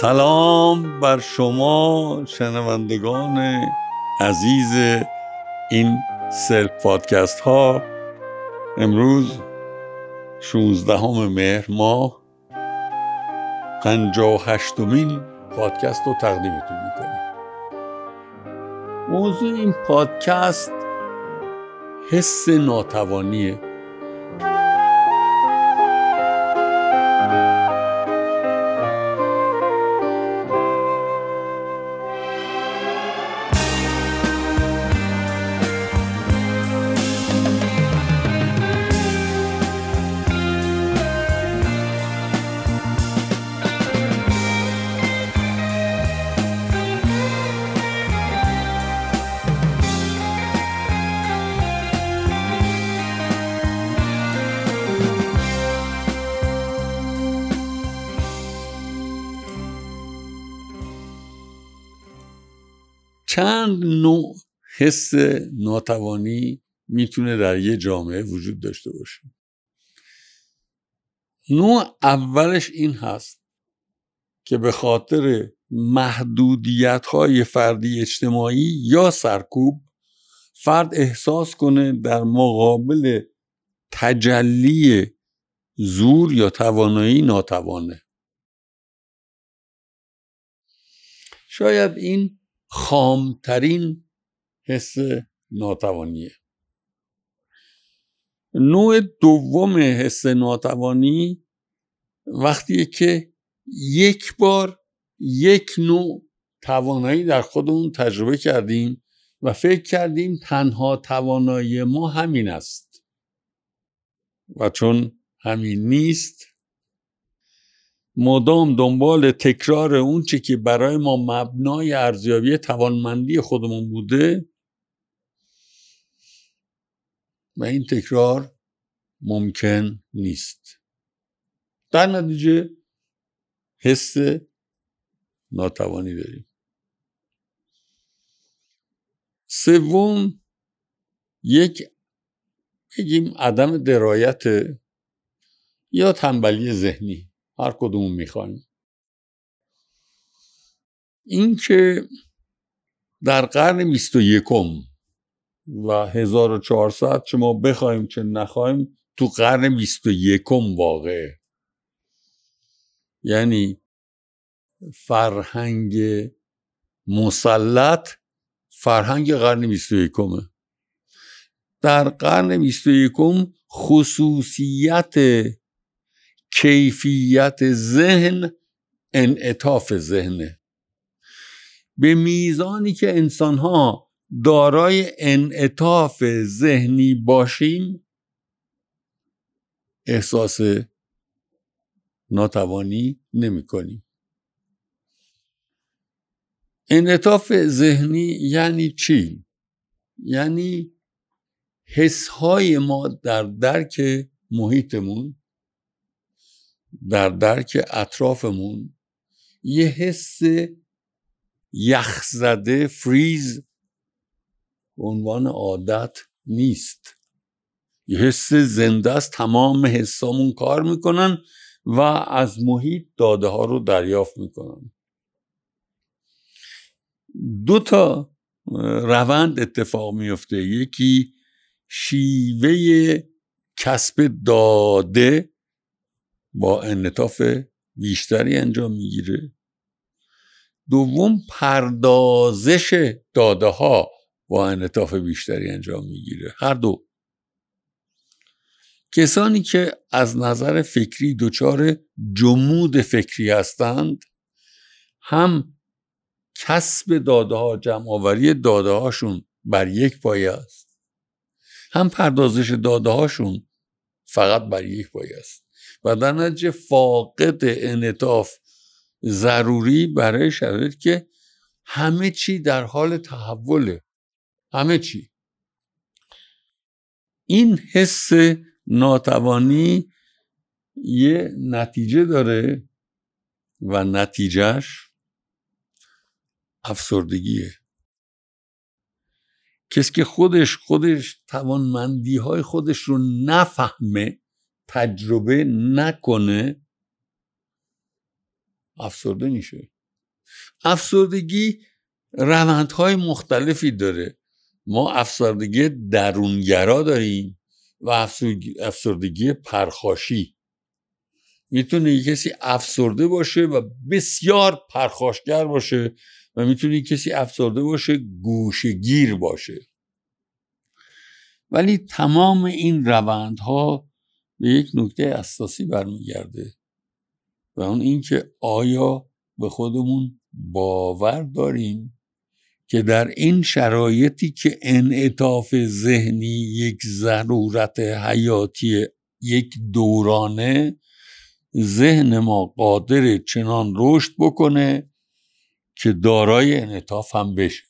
سلام بر شما شنوندگان عزیز این سلف پادکست ها. امروز 16 مهر ماه 58 مین پادکست رو تقدیمتون می‌کنیم. موضوع این پادکست حس ناتوانیه. چند نوع حس ناتوانی می‌تونه در یه جامعه وجود داشته باشه؟ نوع اولش این هست که به خاطر محدودیت های فردی اجتماعی یا سرکوب فرد احساس کنه در مقابل تجلی زور یا توانایی ناتوانه. شاید این خامترین حس ناتوانیه. نوع دوم حس ناتوانی وقتیه که یک بار یک نوع توانایی در خودمون تجربه کردیم و فکر کردیم تنها توانایی ما همین است. و چون همین نیست مدام دنبال تکرار اون چی که برای ما مبنای ارزیابی توانمندی خودمون بوده و این تکرار ممکن نیست. در نتیجه حس ناتوانی داریم. سوم یک بگیم عدم درایت یا تنبلی ذهنی. هر کدوم می‌خوایم. اینکه در قرن 21 و 1400 چه ما بخوایم چه نخوایم تو قرن 21 واقعه. یعنی فرهنگ مسلط فرهنگ قرن 21 در قرن 21 خصوصیت کیفیت ذهن انعطاف ذهنه به میزانی که انسان ها دارای انعطاف ذهنی باشیم احساس ناتوانی نمی کنیم انعطاف ذهنی یعنی چی؟ یعنی حسهای ما در درک محیطمون. در درک اطرافمون یه حس یخزده فریز عنوان عادت نیست. یه حس زنده است تمام حسامون کار می‌کنن و از محیط داده ها رو دریافت می‌کنن. دو تا روند اتفاق میفته یکی شیوه کسب داده با انطاف بیشتری انجام می‌گیره. دوم پردازش داده ها با انطاف بیشتری انجام می‌گیره. هر دو. کسانی که از نظر فکری دچار جمود فکری هستند هم کسب داده ها جمع آوری داده هاشون بر یک پایه است. هم پردازش داده هاشون فقط بر یک پایه است. و در نتیجه فاقد انطاف ضروری برای شرایط که همه چی در حال تحوله. همه چی. این حس ناتوانی یه نتیجه داره و نتیجهش افسردگیه. کسی که خودش خودش توانمندی های خودش رو نفهمه تجربه نکنه افسرده میشه. افسردگی روندهای مختلفی داره. ما افسردگی درونگرا داریم و افسردگی پرخاشی. می‌تونه کسی افسرده باشه و بسیار پرخاشگر باشه و می‌تونه کسی افسرده باشه گوشگیر باشه. ولی تمام این روندها به یک نکته اساسی برمیگرده و اون اینکه آیا به خودمون باور داریم که در این شرایطی که انعطاف ذهنی یک ضرورت حیاتی یک دورانه ذهن ما قادر چنان رشد بکنه که دارای انعطاف هم بشه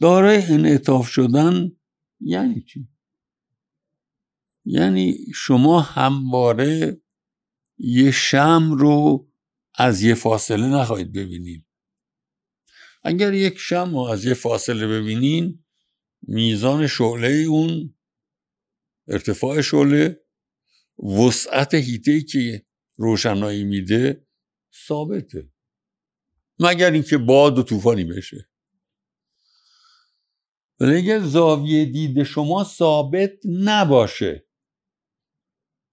دارای انعطاف شدن یعنی چی؟ یعنی شما همواره یه شم رو از یه فاصله نخواهید ببینید اگر یک شم رو از یه فاصله ببینین میزان شعله اون ارتفاع شعله وسعت هیته که روشنایی میده ثابته. مگر اینکه باد و طوفانی بشه. ولی اگر زاویه دید شما ثابت نباشه.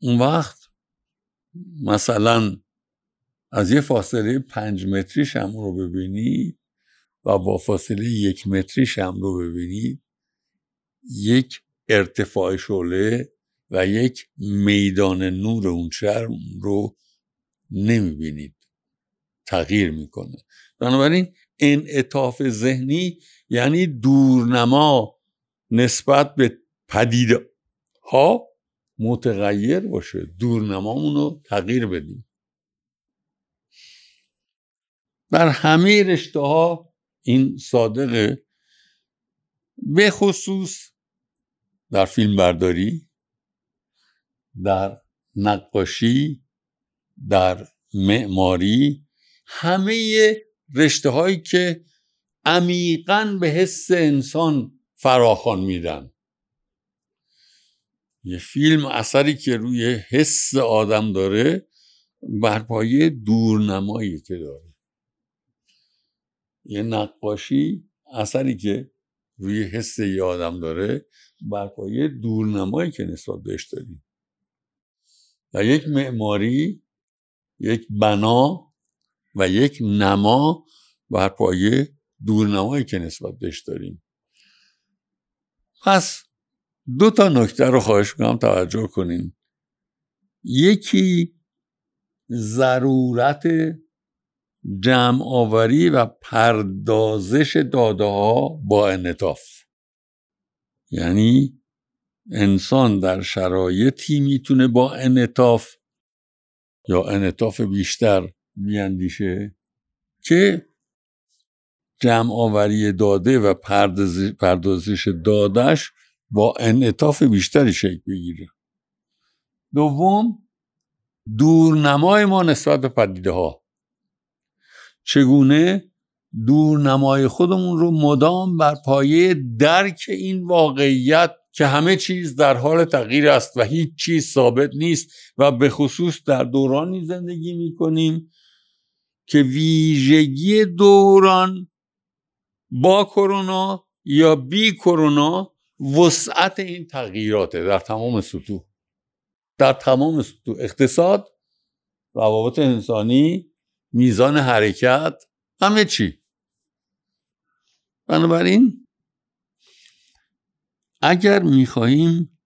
اون وقت مثلا از یه فاصله پنج متری شم رو ببینید و با فاصله یک متری شم رو ببینید یک ارتفاع شعله و یک میدان نور اون شرم رو نمی‌بینید. تغییر می‌کنه. بنابراین انعطاف ذهنی یعنی دورنما نسبت به پدیده ها متغیر باشه. دورنمامون رو تغییر بدیم. در همه رشته ها این صادقه. به خصوص در فیلم برداری در نقاشی در معماری همه رشته هایی که عمیقا به حس انسان فراخان میدن. یه فیلم اثری که روی حس آدم داره بر پایه دورنمایی که داره. یه نقاشی اثری که روی حس یه آدم داره بر پایه دورنمایی که نسبت بهش داریم. و یک معماری یک بنا و یک نما بر پایه دورنمایی که نسبت بهش داریم. پس دو تا نکته رو خواهش می‌کنم توجه کنین. یکی ضرورت جمع آوری و پردازش داده ها با انطاف یعنی انسان در شرایطی می‌تونه با انطاف یا انطاف بیشتر میاندیشه که جمع آوری داده و پردازش دادش با انعطاف بیشتری شکل بگیره. دوم دورنمای ما نسبت به پدیده ها چگونه دورنمای خودمون رو مدام بر پایه درک این واقعیت که همه چیز در حال تغییر است و هیچ چیز ثابت نیست و به خصوص در دورانی زندگی می که ویژگی دوران با کرونا یا بی کرونا وسعت این تغییراته در تمام سطوح. در تمام سطوح. اقتصاد روابط انسانی میزان حرکت همه چی. بنابراین اگر می‌خواهیم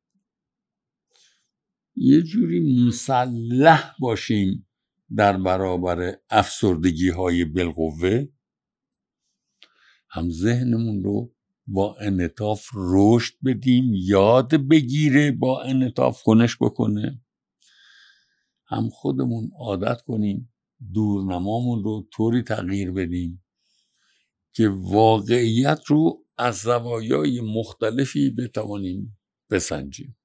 یه جوری مسلح باشیم در برابر افسردگی های بالقوه هم ذهنمون رو با انطاف رشد بدیم یاد بگیره با انطاف کنش بکنه. هم خودمون عادت کنیم دورنمامون رو طوری تغییر بدیم که واقعیت رو از زوایای مختلفی بتوانیم بسنجیم.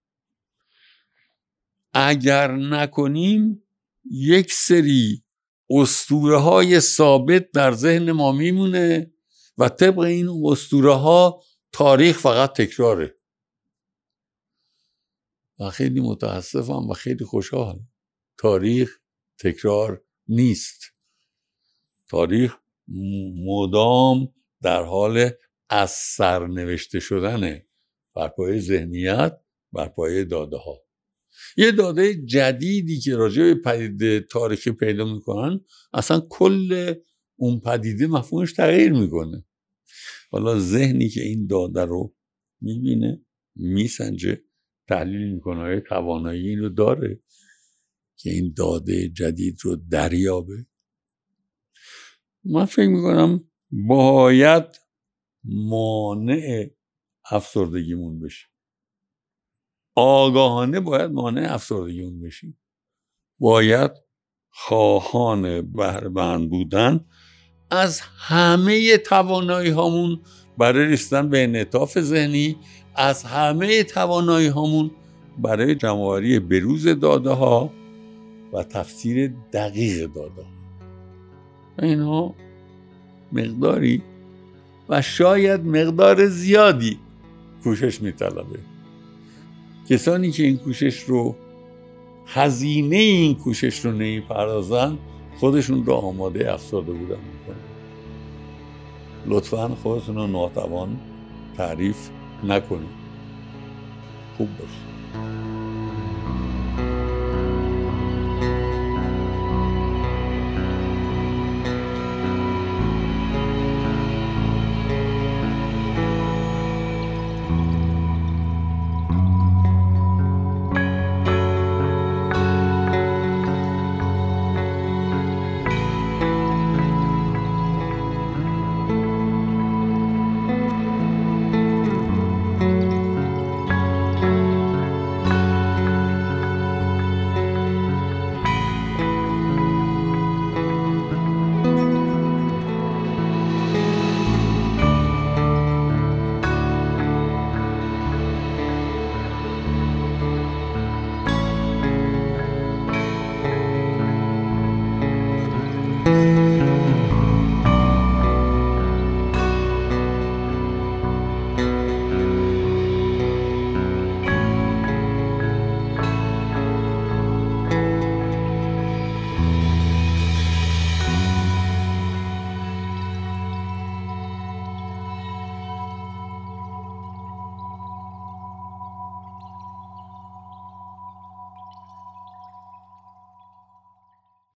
اگر نکنیم یک سری استوره های ثابت در ذهن ما میمونه. و طبق این اسطوره ها تاریخ فقط تکراره. و خیلی متاسفم و خیلی خوشحال تاریخ تکرار نیست. تاریخ مدام در حال از سرنوشته شدنه بر پایه ذهنیت بر پایه داده ها یه داده جدیدی که راجع به پدیده تاریخی پیدا می‌کنن اصلا کل اون پدیده مفهومش تغییر می‌کنه. حالا ذهنی که این داده رو می‌بینه میسنجه تحلیل می‌کنه های توانایی این رو داره که این داده جدید رو دریابه. من فکر می‌کنم باید مانع افسردگیمون بشه آگاهانه باید مانع افسردگیمون بشیم. باید خواهان بهرهمند بودن از همه توانایی هامون برای رسیدن به انعطاف ذهنی از همه توانایی هامون برای جمعآوری بروز داده ها و تفسیر دقیق داده ها اینها مقداری و شاید مقدار زیادی کوشش میطلبه. کسانی که این کوشش رو هزینه این کوشش رو نمی‌پردازن خودشون رو آماده افسرده بودن می‌کنن. لطفا خودتون رو ناتوان تعریف نکنید. خوب باشید.